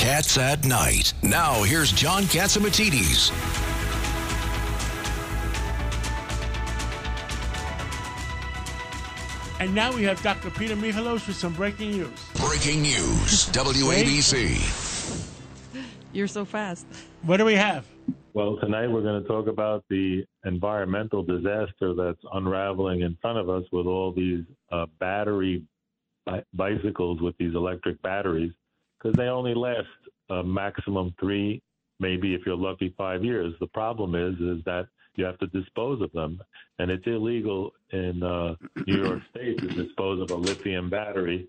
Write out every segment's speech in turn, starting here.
Cats at Night. Now, here's John Catsimatidis. And now we have Dr. Peter Michalos with some breaking news. Breaking news, WABC. You're so fast. What do we have? Well, tonight we're going to talk about the environmental disaster that's unraveling in front of us with all these uh, battery bi- bicycles with these electric batteries, because they only last a maximum three, maybe if you're lucky, five years. The problem is, is that you have to dispose of them, and it's illegal in uh, New York State to dispose of a lithium battery.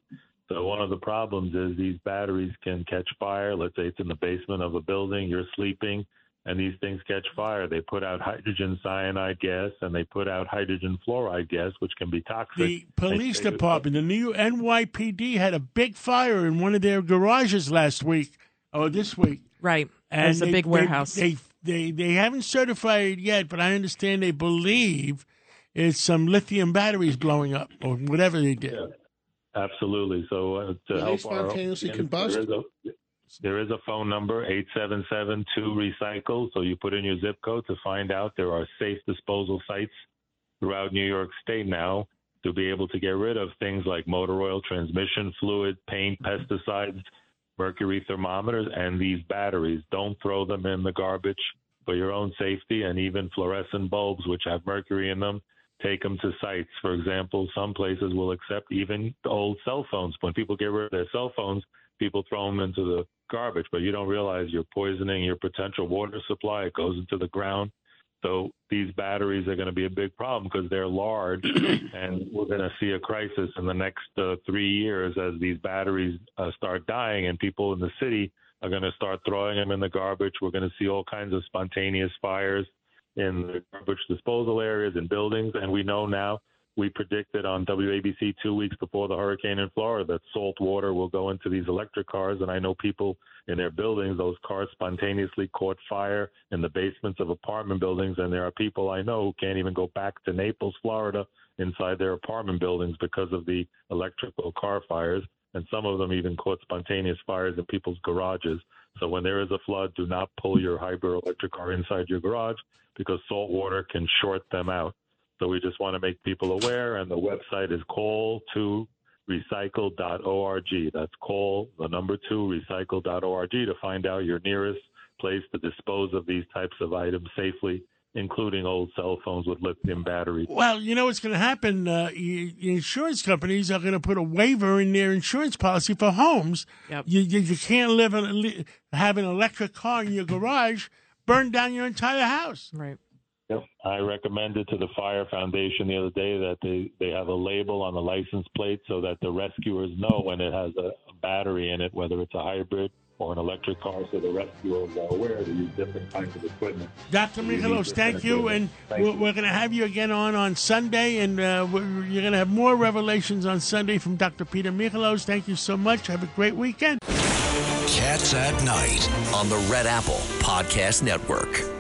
So one of the problems is these batteries can catch fire. Let's say it's in the basement of a building, you're sleeping, and these things catch fire. They put out hydrogen cyanide gas and they put out hydrogen fluoride gas, which can be toxic. The police department, the new NYPD, had a big fire in one of their garages last week or this week. Right. And It's a big warehouse. They, they they haven't certified it yet, but I understand they believe it's some lithium batteries blowing up or whatever they did. Absolutely. So uh, to Will they help our spontaneously audience, combust? There is, a, phone number, 877-2-RECYCLE. So you put in your zip code to find out there are safe disposal sites throughout New York State now to be able to get rid of things like motor oil, transmission fluid, paint, pesticides, mercury thermometers, and these batteries. Don't throw them in the garbage for your own safety and even fluorescent bulbs, which have mercury in them take them to sites. For example, some places will accept even old cell phones. When people get rid of their cell phones, people throw them into the garbage, but you don't realize you're poisoning your potential water supply. It goes into the ground. So these batteries are going to be a big problem because they're large, and we're going to see a crisis in the next uh, three years as these batteries uh, start dying, and people in the city are going to start throwing them in the garbage. We're going to see all kinds of spontaneous fires in the garbage disposal areas and buildings. And we know now, we predicted on WABC two weeks before the hurricane in Florida that salt water will go into these electric cars. And I know people in their buildings, those cars spontaneously caught fire in the basements of apartment buildings. And there are people I know who can't even go back to Naples, Florida, inside their apartment buildings because of the electrical car fires. And some of them even caught spontaneous fires in people's garages. So when there is a flood, do not pull your hybrid electric car inside your garage because salt water can short them out. So we just want to make people aware, and the website is call to recycle.org. That's call the number two recycle.org to find out your nearest place to dispose of these types of items safely, including old cell phones with lithium batteries. Well, you know what's going to happen? Uh, y- insurance companies are going to put a waiver in their insurance policy for homes. Yep. You, you, you can't live in a, have an electric car in your garage, burn down your entire house. Right. Yep. I recommended to the Fire Foundation the other day that they, they have a label on the license plate so that the rescuers know when it has a, a battery in it, whether it's a hybrid or an electric car, so the rescuers are aware to use different kinds of equipment. Dr. You Michalos, thank you. And Thank we're, we're going to have you again on on Sunday, and uh, you're going to have more revelations on Sunday from Dr. Peter Michalos. Thank you so much. Have a great weekend. Cats at Night. on the Red Apple Podcast Network.